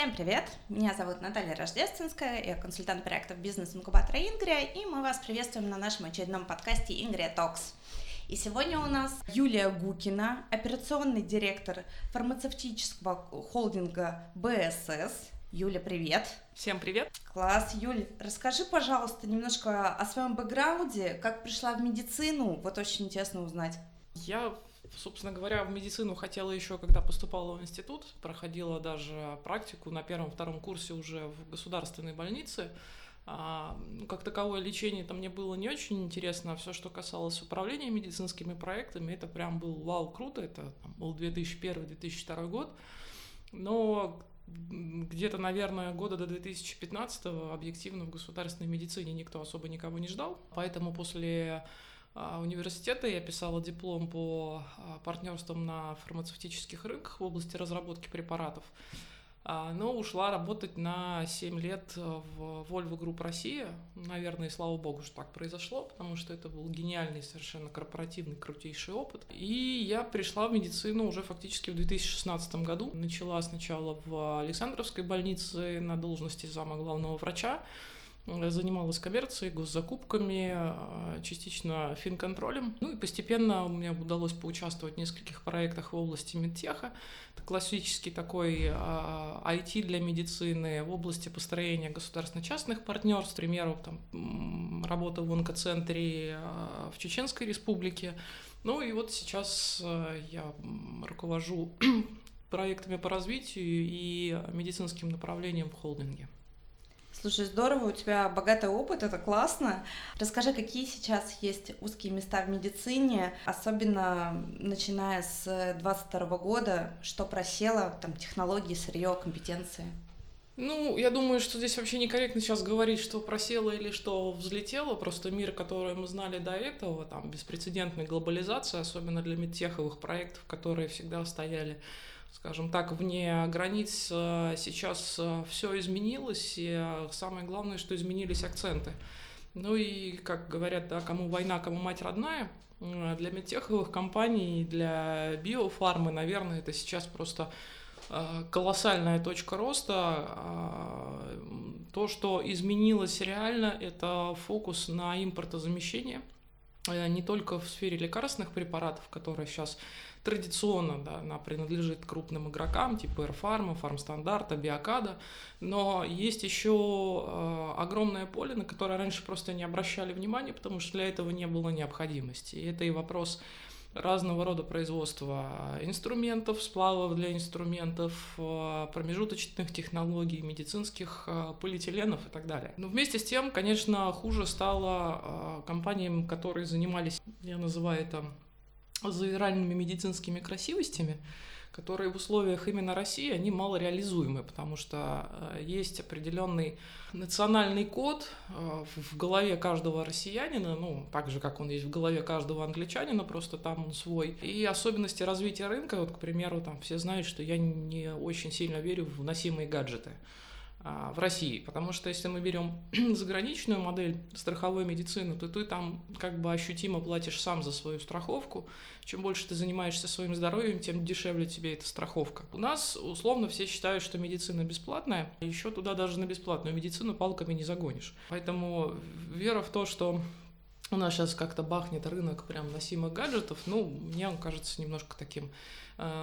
Всем привет! Меня зовут Наталья Рождественская, я консультант проектов бизнес-инкубатора Ингрия, и мы вас приветствуем на нашем очередном подкасте Ингрия Токс. И сегодня у нас Юлия Гукина, операционный директор фармацевтического холдинга БСС. Юля, привет! Всем привет! Класс, Юль, расскажи, пожалуйста, немножко о своем бэкграунде, как пришла в медицину, вот очень интересно узнать. Я собственно говоря, в медицину хотела еще, когда поступала в институт, проходила даже практику на первом-втором курсе уже в государственной больнице. А, ну, как таковое лечение там мне было не очень интересно, а все, что касалось управления медицинскими проектами, это прям был вау, круто, это там, был 2001-2002 год. Но где-то, наверное, года до 2015 объективно в государственной медицине никто особо никого не ждал. Поэтому после университета. Я писала диплом по а, партнерствам на фармацевтических рынках в области разработки препаратов. А, но ушла работать на 7 лет в Volvo Group Россия. Наверное, и слава богу, что так произошло, потому что это был гениальный, совершенно корпоративный, крутейший опыт. И я пришла в медицину уже фактически в 2016 году. Начала сначала в Александровской больнице на должности зама главного врача занималась коммерцией, госзакупками, а, частично финконтролем. Ну и постепенно мне удалось поучаствовать в нескольких проектах в области медтеха. Это классический такой IT а, для медицины в области построения государственно-частных партнерств. К примеру, там, работа в онкоцентре в Чеченской республике. Ну и вот сейчас я руковожу проектами по развитию и медицинским направлением в холдинге. Слушай, здорово, у тебя богатый опыт, это классно. Расскажи, какие сейчас есть узкие места в медицине, особенно начиная с 22 года, что просело, там, технологии, сырье, компетенции? Ну, я думаю, что здесь вообще некорректно сейчас говорить, что просело или что взлетело. Просто мир, который мы знали до этого, там, беспрецедентная глобализация, особенно для медтеховых проектов, которые всегда стояли скажем так, вне границ э, сейчас э, все изменилось, и э, самое главное, что изменились акценты. Ну и, как говорят, да, кому война, кому мать родная, для медтеховых компаний, для биофармы, наверное, это сейчас просто колоссальная точка роста. То, что изменилось реально, это фокус на импортозамещение, не только в сфере лекарственных препаратов, которые сейчас традиционно да, она принадлежит крупным игрокам типа Airfarm, Фармстандарта, Биокада, но есть еще э, огромное поле, на которое раньше просто не обращали внимания, потому что для этого не было необходимости. И это и вопрос разного рода производства инструментов, сплавов для инструментов, э, промежуточных технологий, медицинских э, полиэтиленов и так далее. Но вместе с тем, конечно, хуже стало компаниям, которые занимались, я называю это завиральными медицинскими красивостями, которые в условиях именно России, они мало реализуемы, потому что э, есть определенный национальный код э, в голове каждого россиянина, ну, так же, как он есть в голове каждого англичанина, просто там он свой. И особенности развития рынка, вот, к примеру, там все знают, что я не очень сильно верю в носимые гаджеты. А, в России. Потому что если мы берем заграничную модель страховой медицины, то ты там как бы ощутимо платишь сам за свою страховку. Чем больше ты занимаешься своим здоровьем, тем дешевле тебе эта страховка. У нас условно все считают, что медицина бесплатная, еще туда даже на бесплатную медицину палками не загонишь. Поэтому вера в то, что у нас сейчас как-то бахнет рынок прям носимых гаджетов, ну, мне он кажется немножко таким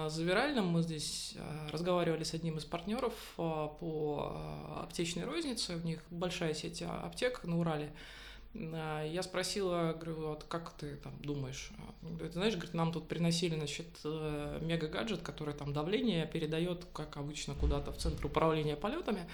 завиральным. Мы здесь э, разговаривали с одним из партнеров э, по э, аптечной рознице, у них большая сеть аптек на Урале. Э, я спросила, говорю, вот как ты там думаешь? Ты знаешь, говорит, нам тут приносили, значит, э, мега-гаджет, который там давление передает, как обычно, куда-то в центр управления полетами.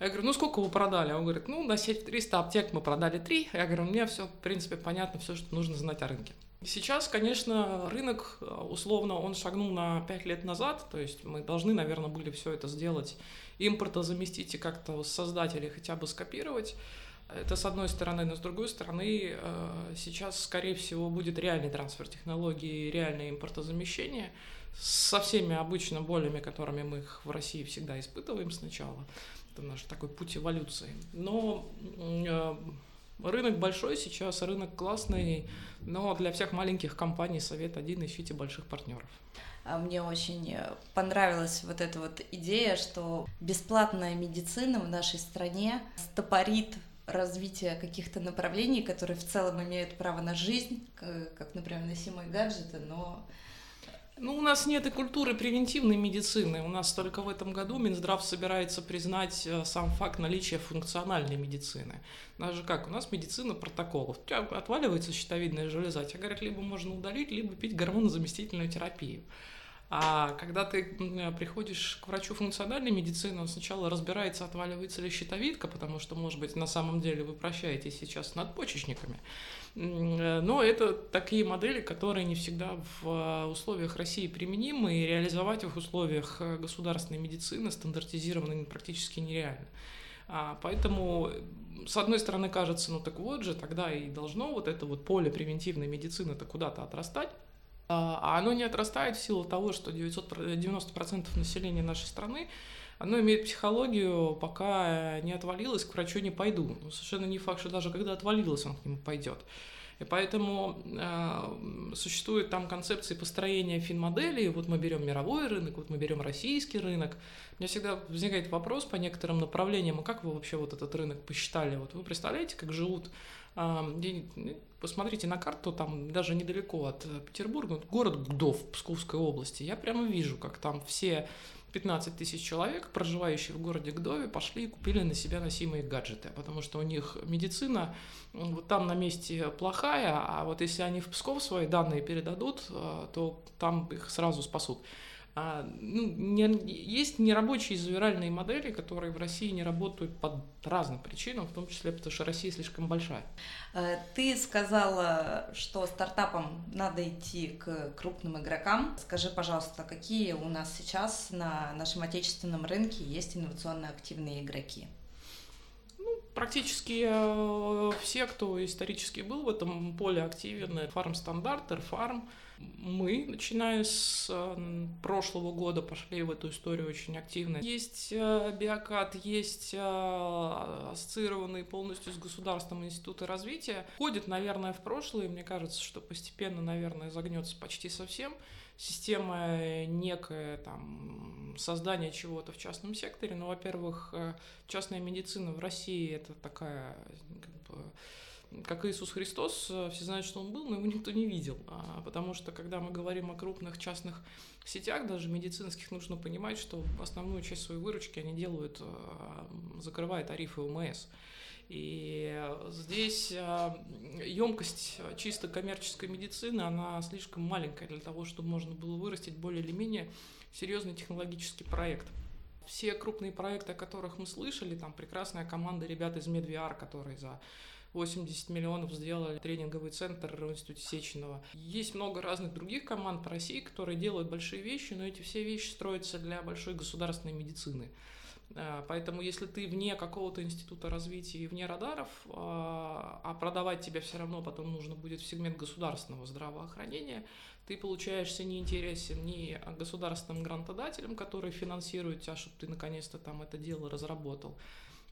Я говорю, ну сколько вы продали? Он говорит, ну на сеть 300 аптек мы продали 3. Я говорю, мне все, в принципе, понятно, все, что нужно знать о рынке. Сейчас, конечно, рынок, условно, он шагнул на 5 лет назад, то есть мы должны, наверное, были все это сделать, импорта заместить и как-то создать или хотя бы скопировать. Это с одной стороны, но с другой стороны, э, сейчас, скорее всего, будет реальный трансфер технологий, реальное импортозамещение со всеми обычно болями, которыми мы их в России всегда испытываем сначала. Это наш такой путь эволюции. Но э, Рынок большой сейчас, рынок классный, но для всех маленьких компаний совет один – ищите больших партнеров. А мне очень э, понравилась вот эта вот идея, что бесплатная медицина в нашей стране стопорит развитие каких-то направлений, которые в целом имеют право на жизнь, как, например, носимые гаджеты, но ну, у нас нет и культуры превентивной медицины. У нас только в этом году Минздрав собирается признать э, сам факт наличия функциональной медицины. У нас же как? У нас медицина протоколов. У тебя отваливается щитовидная железа, тебе говорят, либо можно удалить, либо пить гормонозаместительную терапию. А когда ты приходишь к врачу функциональной медицины, он сначала разбирается, отваливается ли щитовидка, потому что, может быть, на самом деле вы прощаетесь сейчас с надпочечниками. Э, но это такие модели, которые не всегда в э, условиях России применимы, и реализовать их в условиях э, государственной медицины стандартизированно практически нереально. А, поэтому, с одной стороны, кажется, ну так вот же, тогда и должно вот это вот поле превентивной медицины-то куда-то отрастать, а, а оно не отрастает в силу того, что 900, 90% населения нашей страны оно имеет психологию, пока не отвалилось, к врачу не пойду. Ну, совершенно не факт, что даже когда отвалилось, он к нему пойдет. И поэтому э, существуют там концепции построения финмоделей. Вот мы берем мировой рынок, вот мы берем российский рынок. У меня всегда возникает вопрос по некоторым направлениям, а как вы вообще вот этот рынок посчитали? Вот вы представляете, как живут Посмотрите на карту, там даже недалеко от э, Петербурга, город Гдов Псковской области. Я прямо вижу, как там все 15 тысяч человек, проживающие в городе Гдове, пошли и купили на себя носимые гаджеты, потому что у них медицина вот там на месте плохая, а вот если они в Псков свои данные передадут, э, то там их сразу спасут. А, ну, не, есть нерабочие завиральные модели, которые в России не работают по разным причинам, в том числе потому, что Россия слишком большая. Э, ты сказала, что стартапам надо идти к крупным игрокам. Скажи, пожалуйста, какие у нас сейчас на нашем отечественном рынке есть инновационно активные игроки? Ну, практически э, все, кто исторически был в этом поле активен, фарм стандарт, фарм, мы, начиная с э, прошлого года, пошли в эту историю очень активно. Есть э, биокат, есть э, ассоциированные полностью с государством институты развития. Ходит, наверное, в прошлое. Мне кажется, что постепенно, наверное, загнется почти совсем. Система некое там создание чего-то в частном секторе. Но, во-первых, частная медицина в России это такая как бы, как Иисус Христос, э, все знают, что он был, но его никто не видел. А, потому что, когда мы говорим о крупных частных сетях, даже медицинских, нужно понимать, что основную часть своей выручки они делают, э, закрывая тарифы ОМС. И здесь емкость э, чисто коммерческой медицины, она слишком маленькая для того, чтобы можно было вырастить более или менее серьезный технологический проект. Все крупные проекты, о которых мы слышали, там прекрасная команда ребят из MedVR, которые за 80 миллионов сделали тренинговый центр в Институте Сеченова. Есть много разных других команд по России, которые делают большие вещи, но эти все вещи строятся для большой государственной медицины. А, поэтому если ты вне какого-то института развития и вне радаров, а, а продавать тебе все равно потом нужно будет в сегмент государственного здравоохранения, ты получаешься не интересен ни государственным грантодателям, которые финансируют тебя, чтобы ты наконец-то там это дело разработал,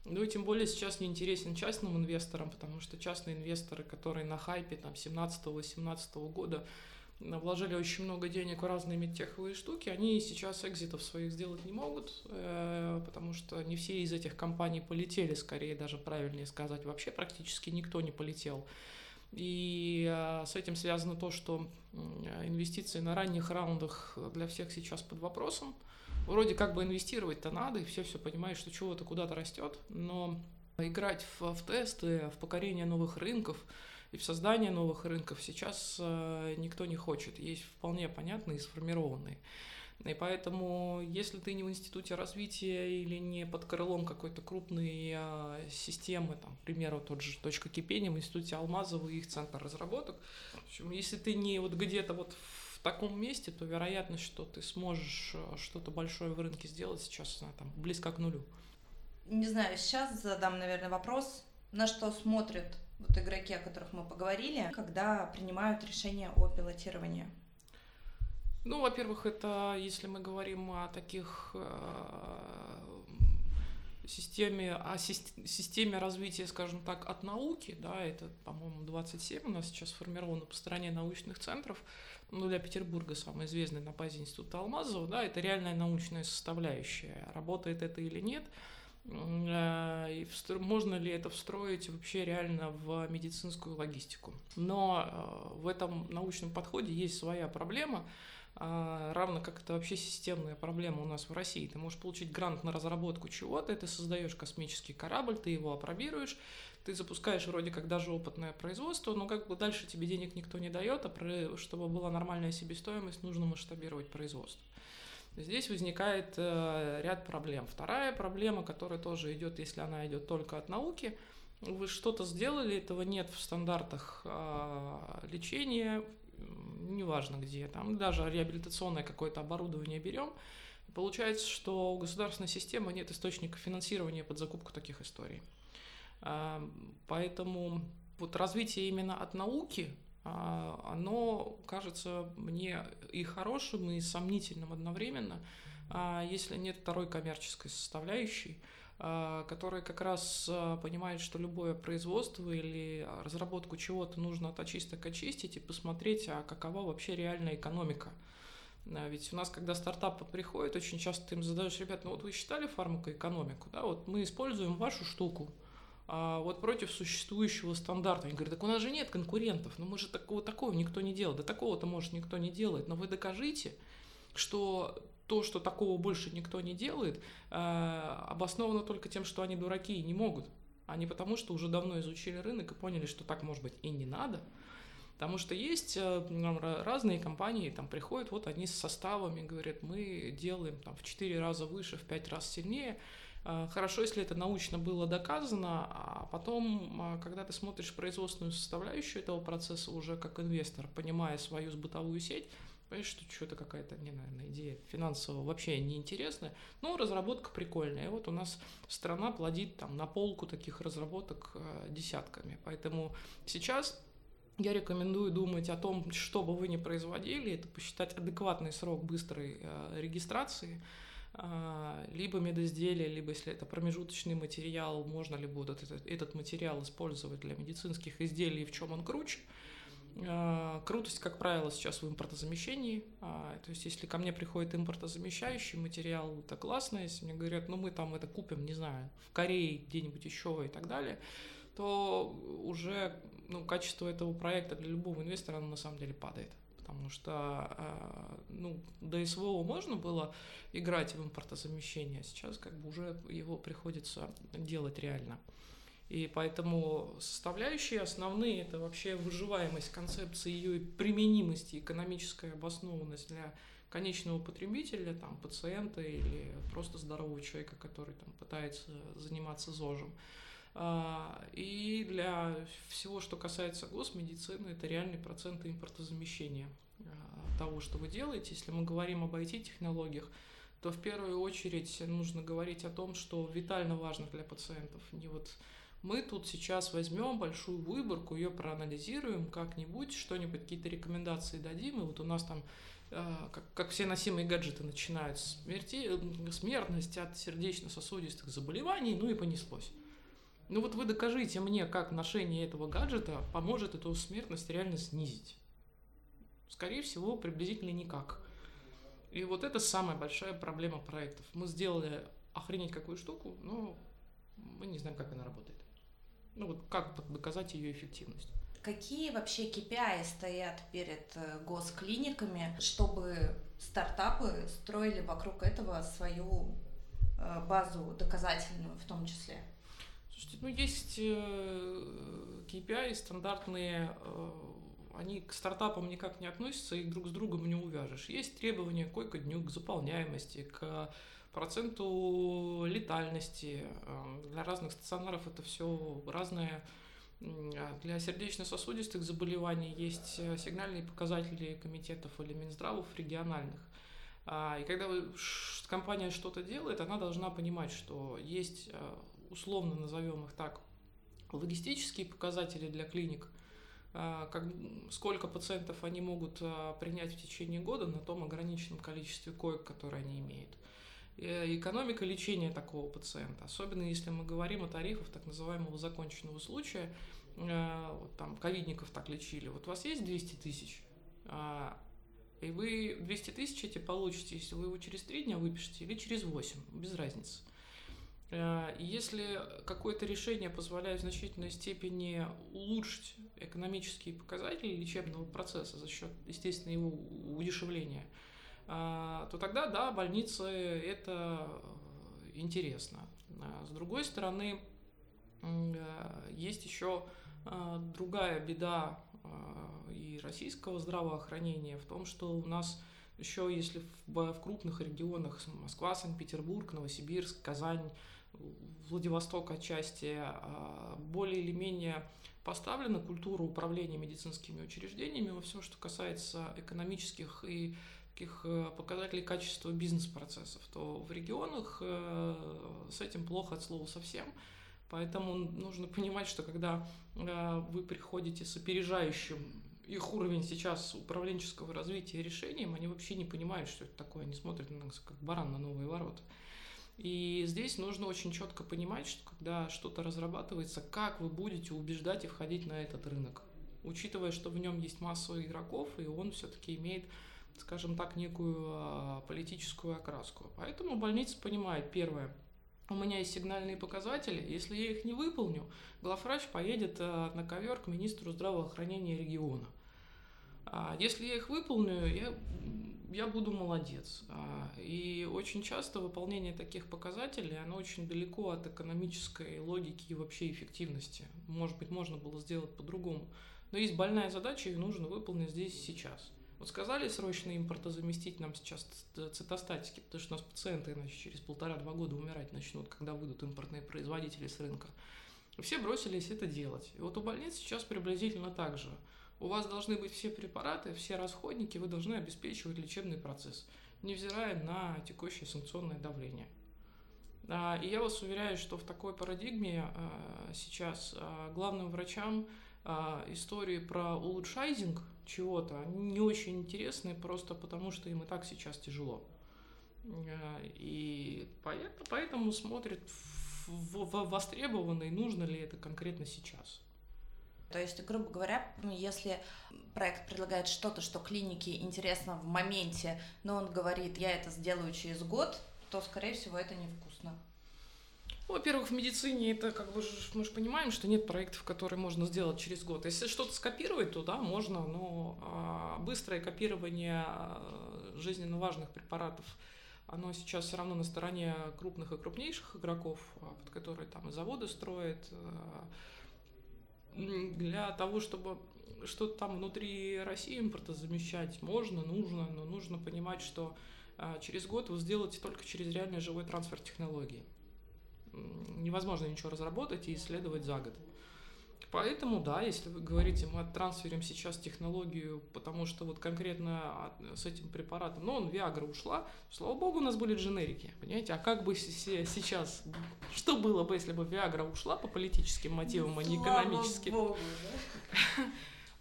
ну и тем более сейчас не интересен частным инвесторам, потому что частные инвесторы, которые на хайпе там 17-18 года вложили очень много денег в разные медтеховые штуки, они сейчас экзитов своих сделать не могут, э, потому что не все из этих компаний полетели, скорее даже правильнее сказать, вообще практически никто не полетел. И э, с этим связано то, что инвестиции на ранних раундах для всех сейчас под вопросом вроде как бы инвестировать-то надо, и все все понимаешь, что чего-то куда-то растет, но играть в, в тесты, в покорение новых рынков и в создание новых рынков сейчас э, никто не хочет. Есть вполне понятные и сформированные. И поэтому, если ты не в институте развития или не под крылом какой-то крупной э, системы, там, к примеру, тот же точка кипения в институте Алмазова и их центр разработок, в общем, если ты не вот где-то вот в таком месте, то вероятность, что ты сможешь э, что-то большое в рынке сделать сейчас она там близко к нулю. Не знаю, сейчас задам, наверное, вопрос, на что смотрят вот игроки, о которых мы поговорили, когда принимают решение о пилотировании. Ну, во-первых, это если мы говорим о таких э, системе, о системе развития, скажем так, от науки, да, это, по-моему, 27 у нас сейчас сформировано по стране научных центров, ну, для Петербурга самый известный на базе Института Алмазова, да, это реальная научная составляющая. Работает это или нет, э, и можно ли это встроить вообще реально в медицинскую логистику. Но э, в этом научном подходе есть своя проблема, а, равно как это вообще системная проблема у нас в России. Ты можешь получить грант на разработку чего-то, ты создаешь космический корабль, ты его опробируешь, ты запускаешь вроде как даже опытное производство, но как бы дальше тебе денег никто не дает, а чтобы была нормальная себестоимость, нужно масштабировать производство. Здесь возникает э, ряд проблем. Вторая проблема, которая тоже идет, если она идет только от науки, вы что-то сделали, этого нет в стандартах э, лечения, неважно где, там даже реабилитационное какое-то оборудование берем, получается, что у государственной системы нет источника финансирования под закупку таких историй. А, поэтому вот развитие именно от науки, а, оно кажется мне и хорошим, и сомнительным одновременно, а, если нет второй коммерческой составляющей, которая как раз понимает, что любое производство или разработку чего-то нужно от очисток очистить и посмотреть, а какова вообще реальная экономика. Ведь у нас, когда стартапы приходят, очень часто ты им задаешь, ребят, ну вот вы считали фармакоэкономику, да, вот мы используем вашу штуку, а вот против существующего стандарта. Они говорят, так у нас же нет конкурентов, ну мы же такого, такого никто не делает, да такого-то, может, никто не делает, но вы докажите, что то, что такого больше никто не делает, э, обосновано только тем, что они дураки и не могут, а не потому, что уже давно изучили рынок и поняли, что так, может быть, и не надо. Потому что есть э, разные компании, там приходят, вот они с составами, говорят, мы делаем там в 4 раза выше, в 5 раз сильнее, хорошо, если это научно было доказано, а потом, а, когда ты смотришь производственную составляющую этого процесса уже как инвестор, понимая свою сбытовую сеть, понимаешь, что что-то какая-то, не, наверное, идея финансовая вообще неинтересная, но разработка прикольная. И вот у нас страна плодит там на полку таких разработок э, десятками. Поэтому сейчас я рекомендую думать о том, что бы вы ни производили, это посчитать адекватный срок быстрой э, регистрации, либо медизделие, либо если это промежуточный материал, можно ли будет этот, этот материал использовать для медицинских изделий, в чем он круче. А, крутость, как правило, сейчас в импортозамещении. А, то есть, если ко мне приходит импортозамещающий материал, это классно. Если мне говорят, ну мы там это купим, не знаю, в Корее, где-нибудь еще и так далее, то уже ну, качество этого проекта для любого инвестора оно на самом деле падает потому что а, ну, до СВО можно было играть в импортозамещение, а сейчас как бы уже его приходится делать реально. И поэтому составляющие основные – это вообще выживаемость концепции, ее применимости, экономическая обоснованность для конечного потребителя, там, пациента или просто здорового человека, который там, пытается заниматься ЗОЖем. А, и для всего, что касается госмедицины, это реальный процент импортозамещения а, того, что вы делаете. Если мы говорим об IT-технологиях, то в первую очередь нужно говорить о том, что витально важно для пациентов. Не вот мы тут сейчас возьмем большую выборку, ее проанализируем как-нибудь, что-нибудь, какие-то рекомендации дадим, и вот у нас там а, как, как все носимые гаджеты начинают смерти, смертность от сердечно-сосудистых заболеваний, ну и понеслось. Ну вот вы докажите мне, как ношение этого гаджета поможет эту смертность реально снизить. Скорее всего, приблизительно никак. И вот это самая большая проблема проектов. Мы сделали охренеть какую штуку, но мы не знаем, как она работает. Ну вот как доказать ее эффективность. Какие вообще KPI стоят перед э, госклиниками, чтобы стартапы строили вокруг этого свою э, базу доказательную в том числе? Слушайте, ну есть э, KPI стандартные, э, они к стартапам никак не относятся, их друг с другом не увяжешь. Есть требования к койко-дню, к заполняемости, к проценту летальности. Э, для разных стационаров это все разное. Для сердечно-сосудистых заболеваний есть сигнальные показатели комитетов или Минздравов региональных. А, и когда компания что-то делает, она должна понимать, что есть условно назовем их так, логистические показатели для клиник, а, как, сколько пациентов они могут а, принять в течение года на том ограниченном количестве коек, которые они имеют. э, экономика лечения такого пациента, особенно если мы говорим о тарифах так называемого законченного случая, э, вот там ковидников так лечили, вот у вас есть 200 тысяч, а, и вы 200 тысяч эти получите, если вы его через 3 дня выпишете или через 8, без разницы. Э, если какое-то решение позволяет в значительной степени улучшить экономические показатели лечебного процесса за счет, естественно, его удешевления, э, то тогда, да, больницы это интересно. А с другой стороны, э, есть еще другая беда и российского здравоохранения в том, что у нас еще если в, в крупных регионах Москва, Санкт-Петербург, Новосибирск, Казань, Владивосток отчасти а, более или менее поставлена культура управления медицинскими учреждениями во всем, что касается экономических и таких э, показателей качества бизнес-процессов, то в регионах э, с этим плохо от слова совсем. Поэтому нужно понимать, что когда э, вы приходите с опережающим их уровень сейчас управленческого развития решением, они вообще не понимают, что это такое, они смотрят на нас как баран на новые ворота. И здесь нужно очень четко понимать, что когда что-то разрабатывается, как вы будете убеждать и входить на этот рынок, учитывая, что в нем есть масса игроков, и он все-таки имеет, скажем так, некую а, политическую окраску. Поэтому больница понимает, первое, у меня есть сигнальные показатели, если я их не выполню, главврач поедет а, на ковер к министру здравоохранения региона. А если я их выполню, я я буду молодец. А, и очень часто выполнение таких показателей, оно очень далеко от экономической логики и вообще эффективности. Может быть, можно было сделать по-другому. Но есть больная задача, ее нужно выполнить здесь и сейчас. Вот сказали срочно импортозаместить нам сейчас цитостатики, потому что у нас пациенты иначе через полтора-два года умирать начнут, когда выйдут импортные производители с рынка. все бросились это делать. И вот у больниц сейчас приблизительно так же – у вас должны быть все препараты, все расходники, вы должны обеспечивать лечебный процесс, невзирая на текущее санкционное давление. А, и я вас уверяю, что в такой парадигме а, сейчас а, главным врачам истории про улучшайзинг чего-то, не очень интересны, просто потому что им и так сейчас тяжело. И поэтому смотрят в востребованный, нужно ли это конкретно сейчас. То есть, грубо говоря, ну, если проект предлагает что-то, что клинике интересно в моменте, но он говорит, я это сделаю через год, то, скорее всего, это невкусно. Ну, во-первых, в медицине это как бы мы же понимаем, что нет проектов, которые можно сделать через год. Если что-то скопировать, то да, можно, но а, быстрое копирование а, жизненно важных препаратов, оно сейчас все равно на стороне крупных и крупнейших игроков, а, под которые там и заводы строят, а, для того, чтобы что-то там внутри России импорта замещать можно, нужно, но нужно понимать, что а, через год вы сделаете только через реальный живой трансфер технологий. Невозможно ничего разработать и исследовать за год. Поэтому, да, если вы говорите, мы трансферим сейчас технологию, потому что вот конкретно с этим препаратом, ну, он Виагра ушла, слава богу, у нас были дженерики, понимаете, а как бы сейчас, что было бы, если бы Виагра ушла по политическим мотивам, а не экономическим? Богу, да?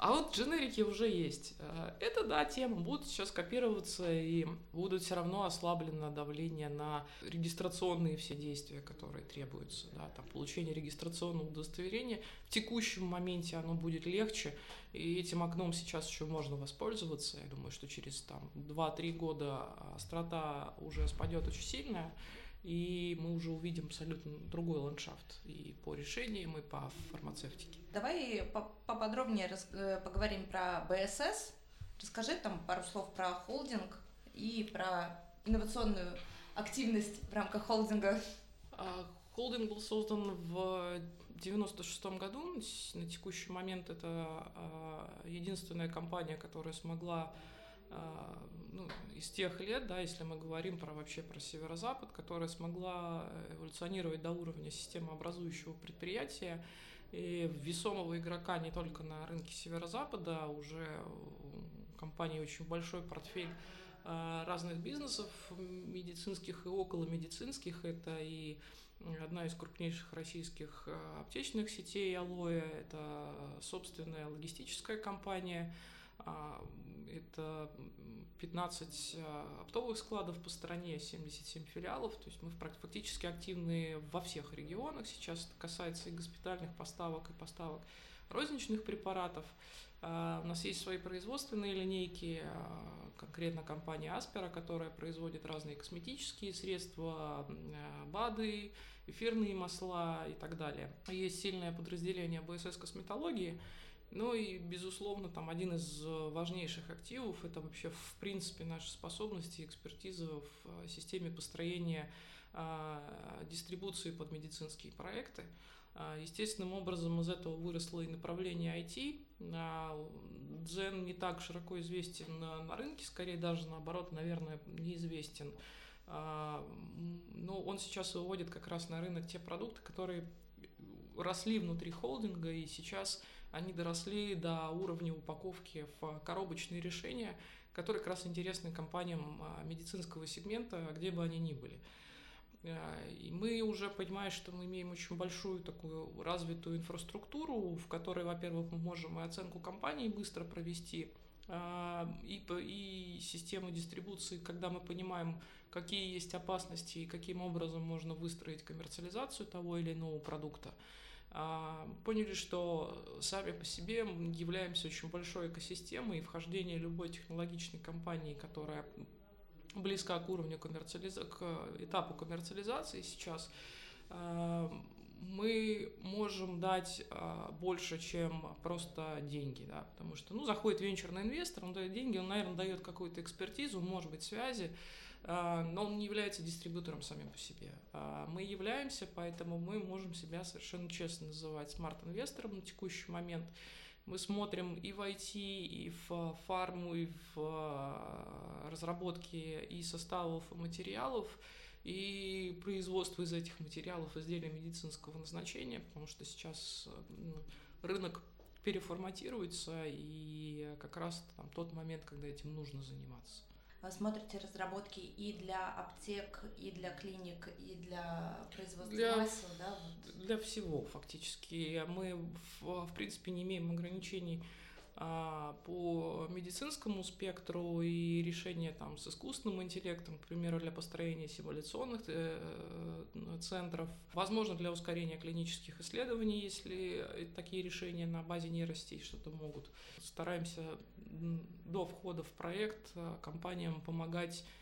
А вот дженерики уже есть. Э, это, да, тема. Будут сейчас копироваться и будут все равно ослаблено давление на регистрационные все действия, которые требуются. Да, там, получение регистрационного удостоверения. В текущем моменте оно будет легче, и этим окном сейчас еще можно воспользоваться. Я думаю, что через там, 2-3 года острота уже спадет очень сильная и мы уже увидим абсолютно другой ландшафт и по решениям, и по фармацевтике. Давай поподробнее рас... Э, поговорим про БСС. Расскажи там пару слов про холдинг и про инновационную активность в рамках холдинга. А, холдинг был создан в 96 году. На текущий момент это а, единственная компания, которая смогла ну, из тех лет, да, если мы говорим про вообще про северо-запад, которая смогла эволюционировать до уровня системообразующего предприятия. И весомого игрока не только на рынке северо-запада, а уже у компании очень большой портфель а, разных бизнесов медицинских и околомедицинских. Это и одна из крупнейших российских а, аптечных сетей Алоэ, это собственная логистическая компания – А, это 15 а, оптовых складов по стране, 77 филиалов. То есть мы фактически активны во всех регионах. Сейчас это касается и госпитальных поставок, и поставок розничных препаратов. А, у нас есть свои производственные линейки, конкретно компания Аспера, которая производит разные косметические средства, БАДы, эфирные масла и так далее. Есть сильное подразделение БСС косметологии, ну и, безусловно, там один из важнейших активов – это вообще, в принципе, наши способности, экспертиза в э, системе построения а, дистрибуции под медицинские проекты. А, естественным образом из этого выросло и направление IT. Дзен не так широко известен на рынке, скорее даже наоборот, наверное, неизвестен. А, но он сейчас выводит как раз на рынок те продукты, которые росли внутри холдинга и сейчас они доросли до уровня упаковки в коробочные решения, которые как раз интересны компаниям а, медицинского сегмента, где бы они ни были. А, и мы уже понимаем, что мы имеем очень большую такую развитую инфраструктуру, в которой, во-первых, мы можем и оценку компании быстро провести, а, и, и систему дистрибуции, когда мы понимаем, какие есть опасности и каким образом можно выстроить коммерциализацию того или иного продукта. А, поняли, что сами по себе являемся очень большой экосистемой, и вхождение любой технологичной компании, которая близка к уровню коммерциализации, к этапу коммерциализации сейчас, а, мы можем дать а, больше, чем просто деньги, да, потому что, ну, заходит венчурный инвестор, он дает деньги, он, наверное, дает какую-то экспертизу, может быть, связи, но он не является дистрибьютором самим по себе. А, мы являемся, поэтому мы можем себя совершенно честно называть смарт-инвестором на текущий момент. Мы смотрим и в IT, и в фарму, и в а, разработке и составов, и материалов, и производство из этих материалов изделия медицинского назначения, потому что сейчас ну, рынок переформатируется, и как раз там тот момент, когда этим нужно заниматься смотрите разработки и для аптек, и для клиник, и для производства для, масел, да? Вот. Для всего фактически. Мы, в, в принципе, не имеем ограничений по медицинскому спектру и решения там с искусственным интеллектом, к примеру, для построения симуляционных э, центров, возможно, для ускорения клинических исследований, если такие решения на базе нейросетей что-то могут. Стараемся до входа в проект э, компаниям помогать а,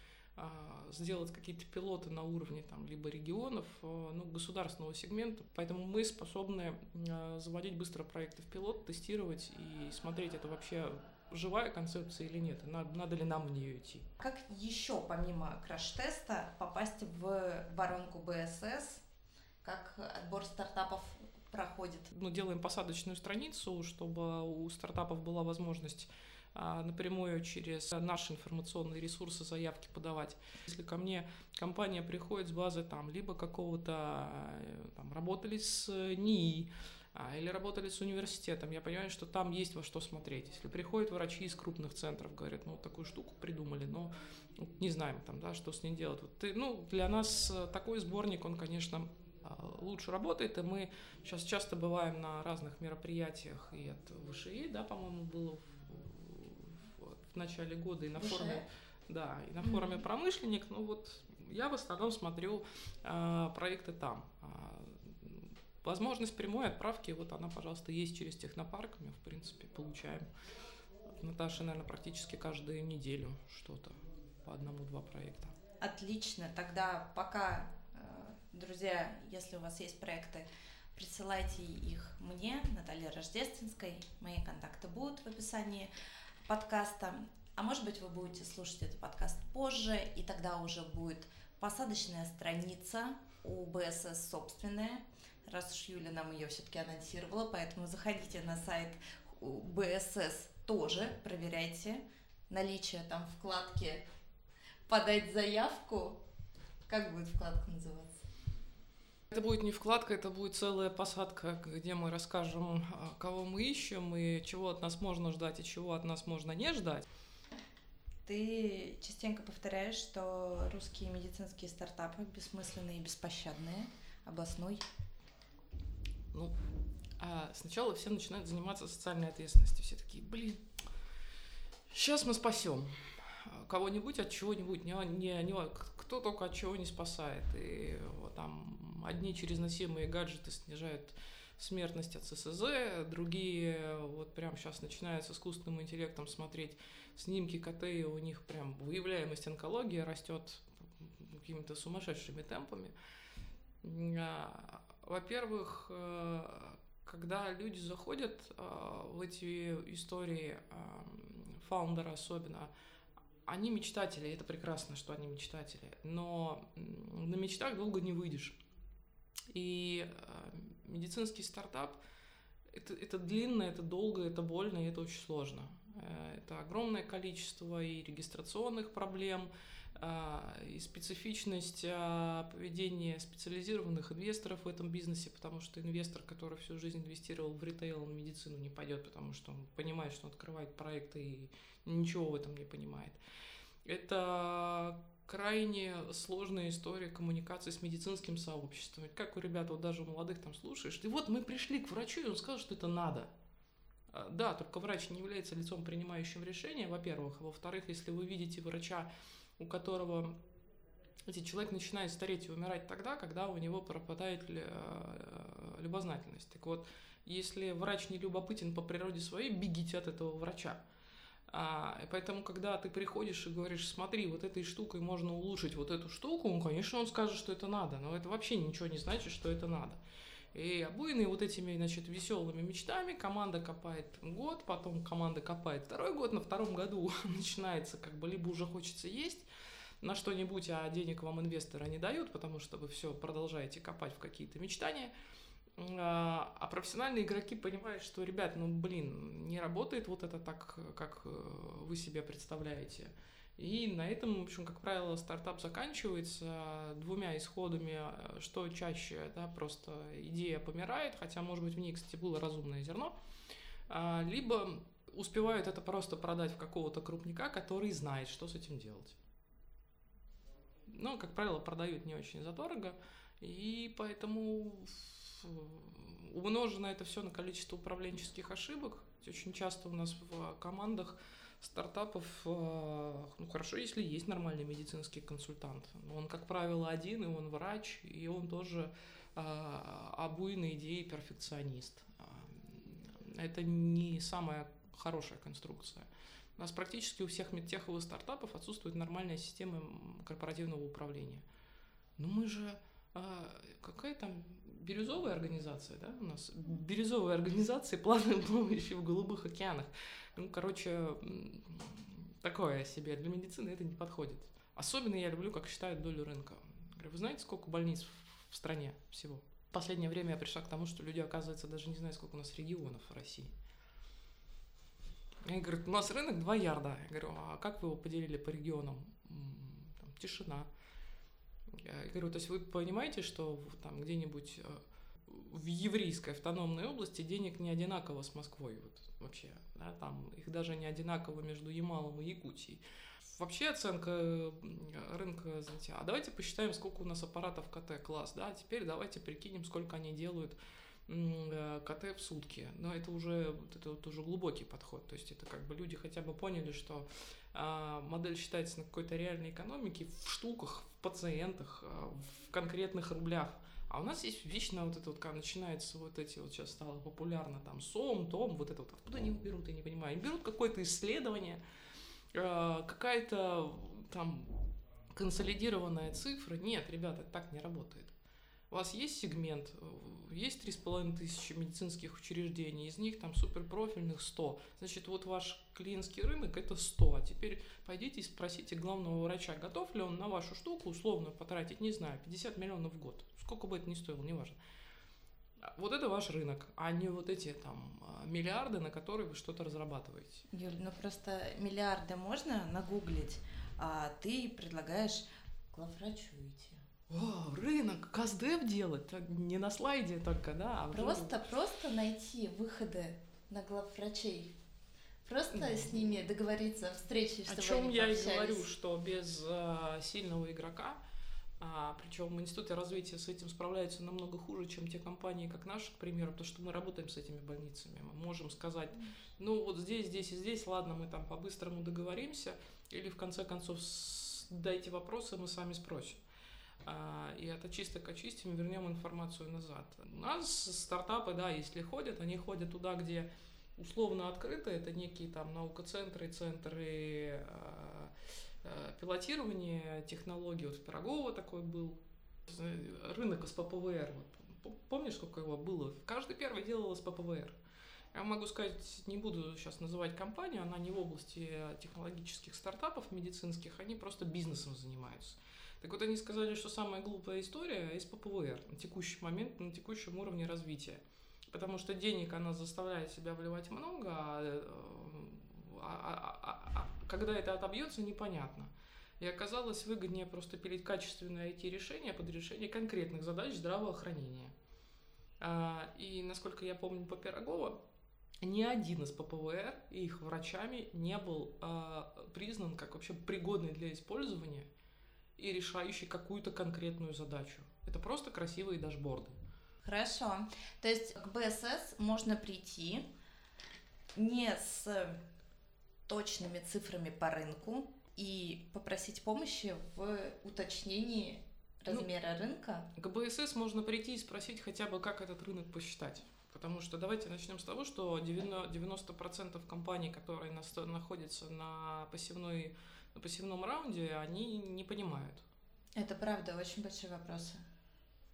сделать какие-то пилоты на уровне там, либо регионов, э, ну, государственного сегмента. Поэтому мы способны э, заводить быстро проекты в пилот, тестировать и смотреть, это вообще живая концепция или нет, надо, надо ли нам в нее идти. Как еще помимо краш-теста попасть в воронку БСС, как отбор стартапов проходит? Мы делаем посадочную страницу, чтобы у стартапов была возможность а, напрямую через наши информационные ресурсы заявки подавать. Если ко мне компания приходит с базы там либо какого-то, э, там, работали с НИИ, а, или работали с университетом, я понимаю, что там есть во что смотреть. Если приходят врачи из крупных центров, говорят, ну, вот такую штуку придумали, но не знаем там, да, что с ней делать. Вот, ты, ну, для нас э, такой сборник, он, конечно, а, лучше работает, и мы сейчас часто бываем на разных мероприятиях, и от ВШИ, да, по-моему, было в начале года и на Выше? форуме, да, и на форуме mm-hmm. промышленник. Ну вот я в основном смотрю э, проекты там. А, возможность прямой отправки, вот она, пожалуйста, есть через технопарк. Мы, в принципе, получаем от Наташи, наверное, практически каждую неделю что-то по одному-два проекта. Отлично. Тогда пока, э, друзья, если у вас есть проекты, присылайте их мне, Наталье Рождественской. Мои контакты будут в описании подкаста. А может быть, вы будете слушать этот подкаст позже, и тогда уже будет посадочная страница у БСС собственная, раз уж Юля нам ее все-таки анонсировала, поэтому заходите на сайт БСС тоже, проверяйте наличие там вкладки «Подать заявку». Как будет вкладка называться? Это будет не вкладка, это будет целая посадка, где мы расскажем, а, кого мы ищем и чего от нас можно ждать и чего от нас можно не ждать. Ты частенько повторяешь, что русские медицинские стартапы бессмысленные и беспощадные. Обоснуй. Ну, а сначала все начинают заниматься социальной ответственностью. Все такие, блин, Сейчас мы спасем кого-нибудь от чего-нибудь, не, не, не, кто только от чего не спасает. И вот, там одни через носимые гаджеты снижают смертность от ССЗ, другие вот прям сейчас начинают с искусственным интеллектом смотреть снимки КТ, и у них прям выявляемость онкологии растет какими-то сумасшедшими темпами. А, во-первых, э, когда люди заходят э, в эти истории, э, фаундера особенно, они мечтатели, это прекрасно, что они мечтатели, но на мечтах долго не выйдешь. И медицинский стартап это, это длинно, это долго, это больно, и это очень сложно. Это огромное количество и регистрационных проблем, а, и специфичность поведения специализированных инвесторов в этом бизнесе, потому что инвестор, который всю жизнь инвестировал в ритейл, в медицину, не пойдет, потому что он понимает, что он открывает проекты и ничего в этом не понимает. Это крайне сложная история коммуникации с медицинским сообществом. Как у ребят, вот даже у молодых там слушаешь, и вот мы пришли к врачу, и он сказал, что это надо. А, да, только врач не является лицом, принимающим решение, во-первых. во-вторых, если вы видите врача, у которого эти человек начинает стареть и умирать тогда, когда у него пропадает э, любознательность. Так вот, если врач не любопытен по природе своей, бегите от этого врача. А, поэтому, когда ты приходишь и говоришь, смотри, вот этой штукой можно улучшить вот эту штуку, ну, конечно, он скажет, что это надо, но это вообще ничего не значит, что это надо. И обуянные вот этими, значит, веселыми мечтами команда копает год, потом команда копает второй год, на втором году начинается как бы либо уже хочется есть, на что-нибудь, а денег вам инвесторы не дают, потому что вы все продолжаете копать в какие-то мечтания. А, а профессиональные игроки понимают, что, ребят, ну, блин, не работает вот это так, как э, вы себе представляете. И на этом, в общем, как правило, стартап заканчивается двумя исходами, что чаще, да, просто идея помирает, хотя, может быть, в ней, кстати, было разумное зерно, а, либо успевают это просто продать в какого-то крупника, который знает, что с этим делать. Ну, как правило, продают не очень задорого, и поэтому умножено это все на количество управленческих ошибок. Очень часто у нас в командах стартапов, э, ну хорошо, если есть нормальный медицинский консультант, но он, как правило, один, и он врач, и он тоже э, обуйный идеи перфекционист. Э, это не самая хорошая конструкция. У нас практически у всех медтеховых стартапов отсутствует нормальная система корпоративного управления. Но мы же какая там бирюзовая организация, да, у нас бирюзовая организация планы помощи в голубых океанах. Ну, короче, такое себе. Для медицины это не подходит. Особенно я люблю, как считают долю рынка. Говорю, вы знаете, сколько больниц в стране всего? В последнее время я пришла к тому, что люди, оказывается, даже не знают, сколько у нас регионов в России. Они говорят, у нас рынок 2 ярда. Я говорю, а как вы его поделили по регионам? Там, тишина. Я говорю, то есть вы понимаете, что там где-нибудь э, в еврейской автономной области денег не одинаково с Москвой вот вообще, да, там их даже не одинаково между Ямалом и Якутией. Вообще оценка рынка, знаете, а давайте посчитаем, сколько у нас аппаратов КТ-класс, да, теперь давайте прикинем, сколько они делают э, КТ в сутки. Но это уже, это вот уже глубокий подход. То есть это как бы люди хотя бы поняли, что модель считается на какой-то реальной экономике в штуках, в пациентах, а, в конкретных рублях. А у нас есть вечно вот это вот, когда начинается вот эти вот сейчас стало популярно там СОМ, ТОМ, вот это вот, откуда они берут, я не понимаю. Они берут какое-то исследование, а, какая-то там консолидированная цифра. Нет, ребята, так не работает. У вас есть сегмент, есть 3,5 тысячи медицинских учреждений, из них там суперпрофильных 100. Значит, вот ваш клиентский рынок это 100. А теперь пойдите и спросите главного врача, готов ли он на вашу штуку условно потратить, не знаю, 50 миллионов в год. Сколько бы это ни стоило, неважно. Вот это ваш рынок, а не вот эти там а, миллиарды, на которые вы что-то разрабатываете. Юль, ну просто миллиарды можно нагуглить, а ты предлагаешь главврачу идти о, рынок, каздев делать, не на слайде только, да. А просто, уже... просто найти выходы на главврачей. Просто mm. с ними договориться о встрече, чтобы О чем я и говорю, что без э, сильного игрока А, причем в Институте развития с этим справляются намного хуже, чем те компании, как наши, к примеру, потому что мы работаем с этими больницами. Мы можем сказать, ну вот здесь, здесь и здесь, ладно, мы там по-быстрому договоримся, или в конце концов дайте вопросы, мы сами спросим. А, и это чисто очистим, вернем информацию назад. У нас стартапы, да, если ходят, они ходят туда, где условно открыто, это некие там наукоцентры, центры а, а, пилотирования технологий. Вот в Пирогово такой был рынок с ППВР. Вот, помнишь, сколько его было? Каждый первый делал с ППВР. Я могу сказать, не буду сейчас называть компанию, она не в области технологических стартапов медицинских, они просто бизнесом занимаются. Так вот, они сказали, что самая глупая история из ППВР на текущий момент, на текущем уровне развития. Потому что денег она заставляет себя вливать много, а, э, а, а, а, а когда это отобьется, непонятно. И оказалось выгоднее просто пилить качественное IT-решение под решение конкретных задач здравоохранения. А, и насколько я помню по Пирогова, ни один из ППВР и их врачами не был а, признан как вообще пригодный для использования и решающий какую-то конкретную задачу. Это просто красивые дашборды. Хорошо. То есть к БСС можно прийти не с точными цифрами по рынку и попросить помощи в уточнении ну, размера ну, рынка. К БСС можно прийти и спросить хотя бы, как этот рынок посчитать. Потому что давайте начнем с того, что 90% компаний, которые находятся на, пассивной, на пассивном раунде, они не понимают. Это правда, очень большие вопросы.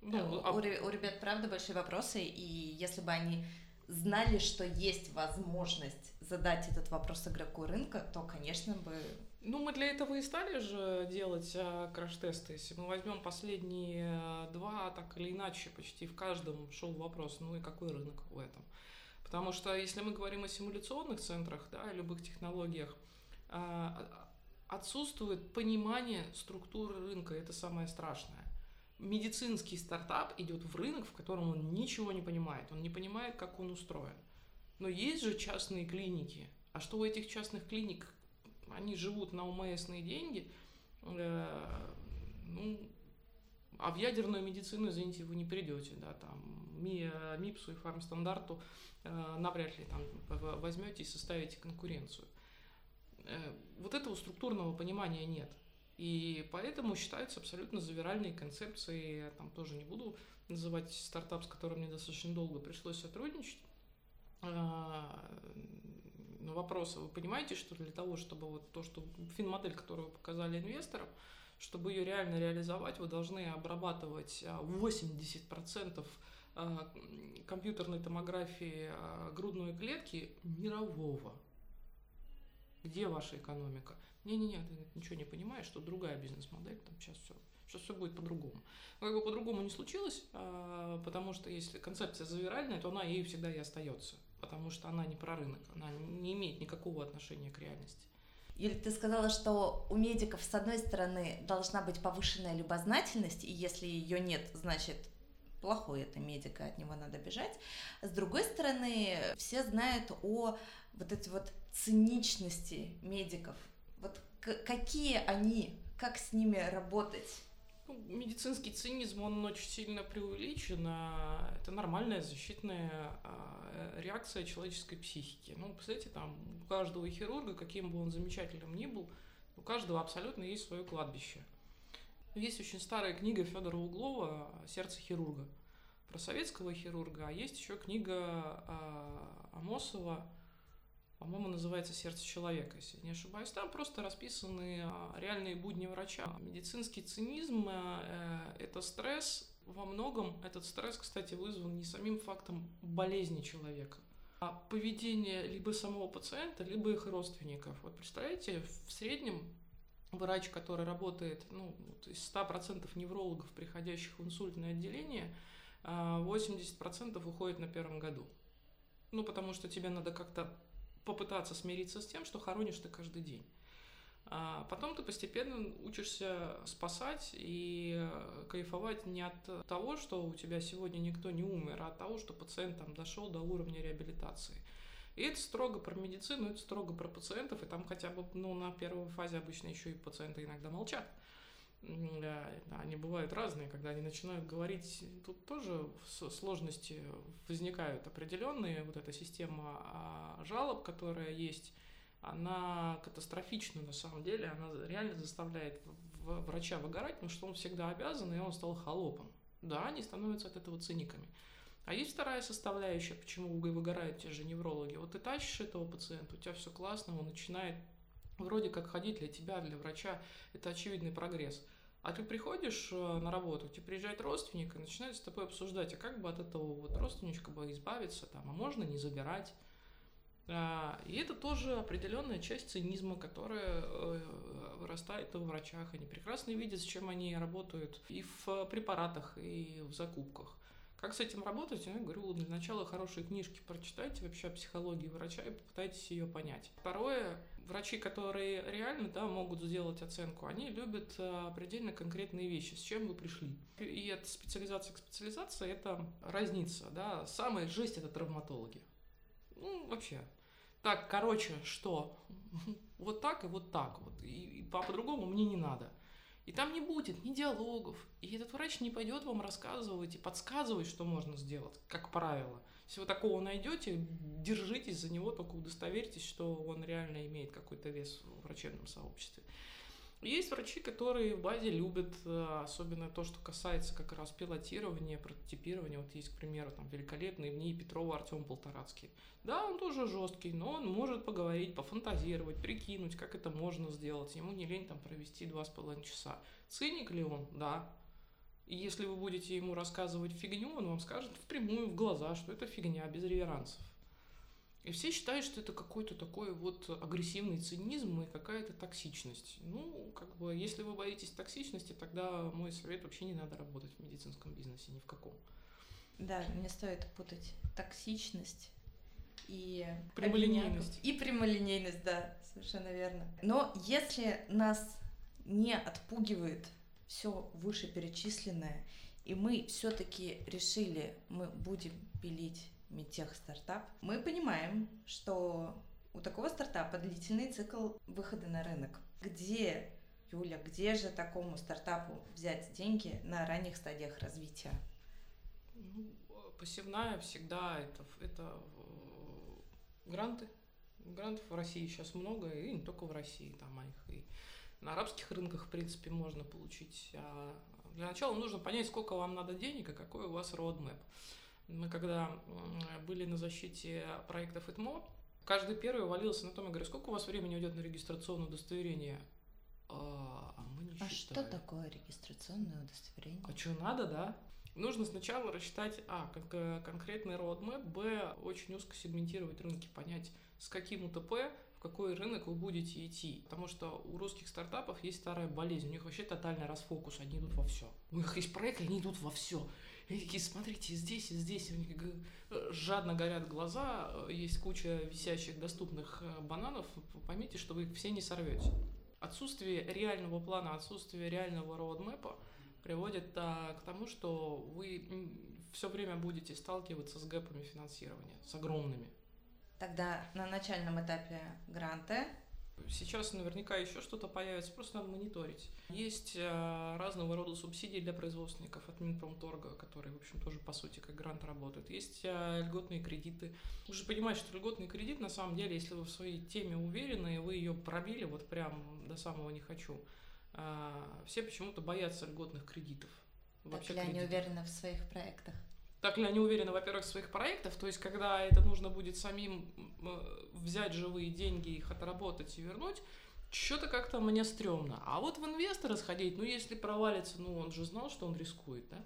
Ну, э, а... у, у ребят правда большие вопросы, и если бы они знали, что есть возможность задать этот вопрос игроку рынка, то, конечно, бы... Ну, мы для этого и стали же делать а, краш-тесты. Если мы возьмем последние а, два, так или иначе, почти в каждом шел вопрос, ну и какой рынок в этом. Потому что если мы говорим о симуляционных центрах, да, о любых технологиях, а, отсутствует понимание структуры рынка, это самое страшное медицинский стартап идет в рынок, в котором он ничего не понимает, он не понимает, как он устроен. Но есть же частные клиники, а что у этих частных клиник, они живут на УМСные деньги, э, ну, а в ядерную медицину, извините, вы не придете, да, там, МИ, МИПСу и фармстандарту э, навряд ли там возьмете и составите конкуренцию. Э, вот этого структурного понимания нет. И поэтому считаются абсолютно завиральные концепции. Я там тоже не буду называть стартап, с которым мне достаточно долго пришлось сотрудничать. А, но вопрос, вы понимаете, что для того, чтобы вот то, что финмодель, которую вы показали инвесторам, чтобы ее реально реализовать, вы должны обрабатывать 80% а, а, компьютерной томографии грудной клетки мирового. Где ваша экономика? Не-не-не, ты ничего не понимаешь, что другая бизнес-модель, там сейчас все, сейчас все будет по-другому. Но как бы по-другому не случилось, а, потому что если концепция завиральная, то она ею всегда и остается, потому что она не про рынок, она не имеет никакого отношения к реальности. Юль, ты сказала, что у медиков, с одной стороны, должна быть повышенная любознательность, и если ее нет, значит, плохой это медик, и от него надо бежать. С другой стороны, все знают о вот этой вот циничности медиков, вот какие они, как с ними работать? Ну, медицинский цинизм, он очень сильно преувеличен. А это нормальная защитная а, реакция человеческой психики. Ну, представляете, там у каждого хирурга, каким бы он замечательным ни был, у каждого абсолютно есть свое кладбище. Есть очень старая книга Федора Углова «Сердце хирурга» про советского хирурга, а есть еще книга а, Амосова по-моему, называется «Сердце человека», если не ошибаюсь. Там просто расписаны а, реальные будни врача. Медицинский цинизм э, – это стресс. Во многом этот стресс, кстати, вызван не самим фактом болезни человека, а поведение либо самого пациента, либо их родственников. Вот представляете, в среднем врач, который работает, ну, из 100% неврологов, приходящих в инсультное отделение, 80% а, уходит на первом году. Ну, потому что тебе надо как-то попытаться смириться с тем, что хоронишь ты каждый день. А потом ты постепенно учишься спасать и кайфовать не от того, что у тебя сегодня никто не умер, а от того, что пациент там дошел до уровня реабилитации. И это строго про медицину, это строго про пациентов, и там хотя бы ну, на первой фазе обычно еще и пациенты иногда молчат. Они бывают разные, когда они начинают говорить, тут тоже сложности возникают определенные. Вот эта система а, жалоб, которая есть, она катастрофична на самом деле, она реально заставляет врача выгорать, потому что он всегда обязан, и он стал холопом. Да, они становятся от этого циниками. А есть вторая составляющая, почему выгорают те же неврологи. Вот ты тащишь этого пациента, у тебя все классно, он начинает вроде как ходить для тебя, для врача, это очевидный прогресс. А ты приходишь э, на работу, тебе приезжает родственник и начинает с тобой обсуждать, а как бы от этого вот родственничка бы избавиться, там, а можно не забирать. А, и это тоже определенная часть цинизма, которая э, вырастает в врачах. Они прекрасно видят, с чем они работают и в препаратах, и в закупках. Как с этим работать? Я говорю, для начала хорошие книжки прочитайте вообще о психологии врача и попытайтесь ее понять. Второе, врачи, которые реально да, могут сделать оценку, они любят э, предельно конкретные вещи, с чем вы пришли. И от специализации к специализации это разница. Да? Самая жесть это травматологи. Ну, вообще. Так, короче, что? Вот так и вот так вот. И, и по-другому мне не надо. И там не будет ни диалогов, и этот врач не пойдет вам рассказывать и подсказывать, что можно сделать, как правило. Если вы такого найдете, держитесь за него, только удостоверьтесь, что он реально имеет какой-то вес в врачебном сообществе. Есть врачи, которые в базе любят, э, особенно то, что касается как раз пилотирования, прототипирования. Вот есть, к примеру, там великолепный в ней Петрова Артем Полторацкий. Да, он тоже жесткий, но он может поговорить, пофантазировать, прикинуть, как это можно сделать. Ему не лень там провести два с половиной часа. Циник ли он? Да. И если вы будете ему рассказывать фигню, он вам скажет впрямую в глаза, что это фигня, без реверансов. И все считают, что это какой-то такой вот агрессивный цинизм и какая-то токсичность. Ну, как бы, если вы боитесь токсичности, тогда мой совет вообще не надо работать в медицинском бизнесе ни в каком. Да, не стоит путать токсичность и прямолинейность. И прямолинейность, да, совершенно верно. Но если нас не отпугивает все вышеперечисленное, и мы все-таки решили, мы будем пилить медтех стартап, мы понимаем, что у такого стартапа длительный цикл выхода на рынок. Где, Юля, где же такому стартапу взять деньги на ранних стадиях развития? Ну, посевная всегда это, это э, гранты. Грантов в России сейчас много, и не только в России, там а их и на арабских рынках, в принципе, можно получить. А для начала нужно понять, сколько вам надо денег и какой у вас roadmap. Мы когда были на защите проекта ИТМО, каждый первый валился на том, я говорю, сколько у вас времени уйдет на регистрационное удостоверение? А, а мы не а считаем. что такое регистрационное удостоверение? А что надо, да? Нужно сначала рассчитать, а, кон- конкретный roadmap, б, очень узко сегментировать рынки, понять, с каким УТП в какой рынок вы будете идти. Потому что у русских стартапов есть старая болезнь, у них вообще тотальный расфокус, они идут во все. У них есть проект, они идут во все. И такие, смотрите, здесь и здесь, у них э, жадно горят глаза, есть куча висящих доступных э, бананов, поймите, что вы их все не сорвете. Отсутствие реального плана, отсутствие реального роудмэпа приводит а, к тому, что вы все время будете сталкиваться с гэпами финансирования, с огромными. Тогда на начальном этапе гранты Сейчас наверняка еще что-то появится, просто надо мониторить. Есть э, разного рода субсидии для производственников от Минпромторга, которые, в общем, тоже, по сути, как грант работают. Есть э, льготные кредиты. Вы же понимаете, что льготный кредит, на самом деле, если вы в своей теме уверены, и вы ее пробили вот прям до самого «не хочу», э, все почему-то боятся льготных кредитов. Вообще так ли они уверены в своих проектах? Так ли они уверены, во-первых, в своих проектах, то есть когда это нужно будет самим взять живые деньги, их отработать и вернуть, что-то как-то мне стрёмно. А вот в инвесторы сходить, ну если провалится, ну он же знал, что он рискует, да?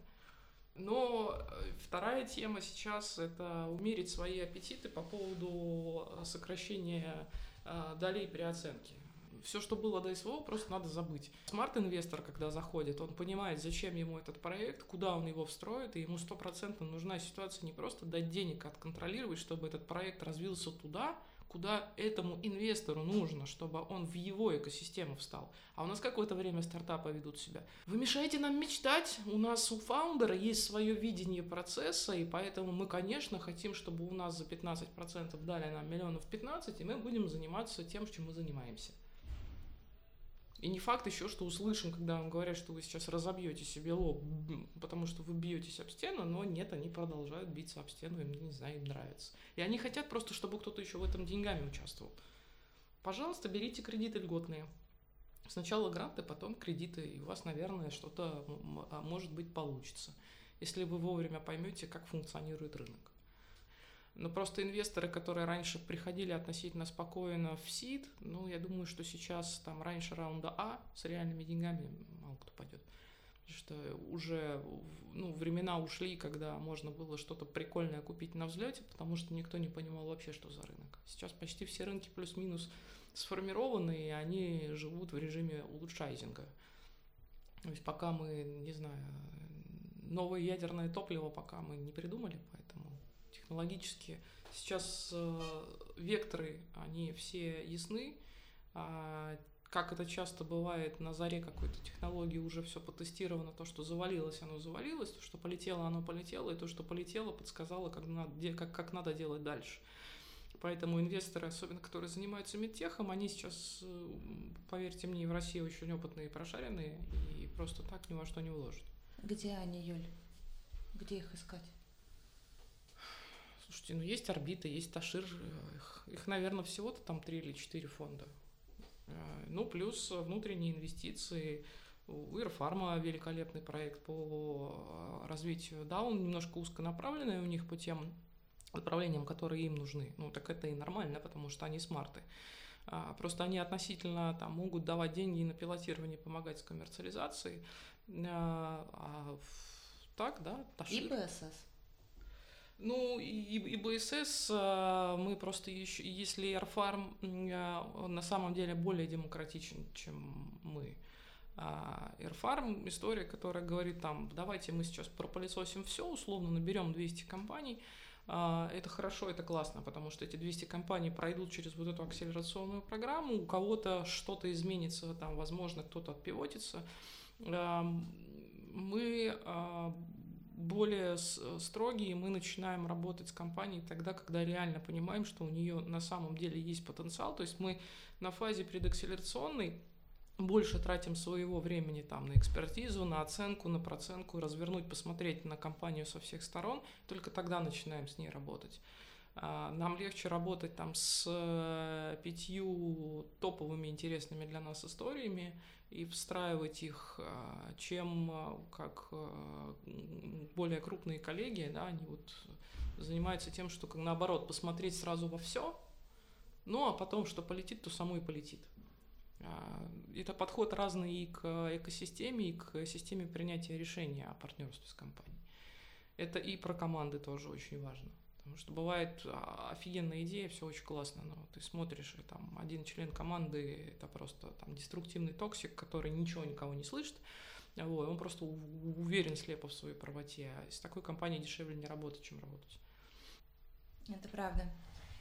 Но э, вторая тема сейчас – это умерить свои аппетиты по поводу сокращения э, долей при оценке все, что было до СВО, просто надо забыть. Смарт-инвестор, когда заходит, он понимает, зачем ему этот проект, куда он его встроит, и ему стопроцентно нужна ситуация не просто дать денег, а контролировать, чтобы этот проект развился туда, куда этому инвестору нужно, чтобы он в его экосистему встал. А у нас какое-то время стартапы ведут себя. Вы мешаете нам мечтать. У нас у фаундера есть свое видение процесса, и поэтому мы, конечно, хотим, чтобы у нас за 15% дали нам миллионов 15, и мы будем заниматься тем, чем мы занимаемся. И не факт еще, что услышим, когда вам говорят, что вы сейчас разобьете себе лоб, потому что вы бьетесь об стену, но нет, они продолжают биться об стену, им, не знаю, им нравится. И они хотят просто, чтобы кто-то еще в этом деньгами участвовал. Пожалуйста, берите кредиты льготные. Сначала гранты, потом кредиты, и у вас, наверное, что-то, а, может быть, получится, если вы вовремя поймете, как функционирует рынок. Но просто инвесторы, которые раньше приходили относительно спокойно в СИД, ну, я думаю, что сейчас там раньше раунда А с реальными деньгами мало кто пойдет. Потому что уже ну, времена ушли, когда можно было что-то прикольное купить на взлете, потому что никто не понимал вообще, что за рынок. Сейчас почти все рынки плюс-минус сформированы, и они живут в режиме улучшайзинга. То есть пока мы, не знаю, новое ядерное топливо пока мы не придумали, поэтому технологически. Сейчас э, векторы, они все ясны. А, как это часто бывает, на заре какой-то технологии уже все потестировано, то, что завалилось, оно завалилось, то, что полетело, оно полетело, и то, что полетело, подсказало, как надо, как, как надо делать дальше. Поэтому инвесторы, особенно которые занимаются медтехом, они сейчас, э, поверьте мне, в России очень опытные прошаренные, и просто так ни во что не вложат. Где они, Юль? Где их искать? Слушайте, ну есть орбита, есть Ташир, их, их наверное, всего-то там три или четыре фонда. Э, ну, плюс внутренние инвестиции. У Ирфарма великолепный проект по развитию, да, он немножко узконаправленный у них по тем направлениям, которые им нужны. Ну, так это и нормально, потому что они смарты. А, просто они относительно там могут давать деньги на пилотирование, помогать с коммерциализацией. А, а так, да, Ташир. И БСС. Ну, и, и БСС а, мы просто еще, если Airfarm а, на самом деле более демократичен, чем мы. Airfarm а, история, которая говорит там, давайте мы сейчас пропылесосим все, условно наберем 200 компаний, это хорошо, это классно, потому что эти 200 компаний пройдут через вот эту акселерационную программу, у кого-то что-то изменится, там, возможно, кто-то отпивотится. Мы более строгие, мы начинаем работать с компанией тогда, когда реально понимаем, что у нее на самом деле есть потенциал. То есть мы на фазе предакселерационной больше тратим своего времени там на экспертизу, на оценку, на проценку, развернуть, посмотреть на компанию со всех сторон, только тогда начинаем с ней работать. А, нам легче работать там с э, пятью топовыми интересными для нас историями и встраивать их, а, чем а, как более крупные коллеги, да, они вот занимаются тем, что как наоборот посмотреть сразу во все, ну а потом, что полетит, то само и полетит. Это подход разный и к экосистеме, и к системе принятия решения о партнерстве с компанией. Это и про команды тоже очень важно. Потому что бывает а, офигенная идея, все очень классно, но ты смотришь, и там один член команды это просто там деструктивный токсик, который ничего никого не слышит. Вот, он просто уверен слепо в своей правоте. А с такой компанией дешевле не работать, чем работать. Это правда.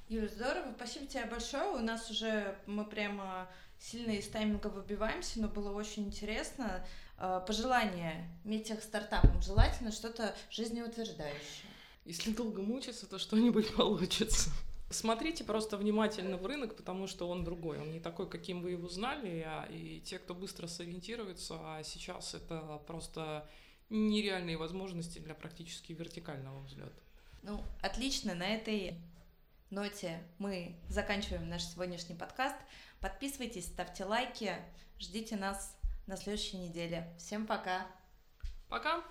Юля, здорово, спасибо тебе большое. У нас уже мы прямо сильно из тайминга выбиваемся, но было очень интересно. А, пожелание медтех стартапам желательно что-то жизнеутверждающее. Если долго мучиться, то что-нибудь получится. Смотрите просто внимательно в рынок, потому что он другой. Он не такой, каким вы его знали, а и те, кто быстро сориентируется, а сейчас это просто нереальные возможности для практически вертикального взлета. Ну, отлично. На этой ноте мы заканчиваем наш сегодняшний подкаст. Подписывайтесь, ставьте лайки, ждите нас на следующей неделе. Всем пока. Пока.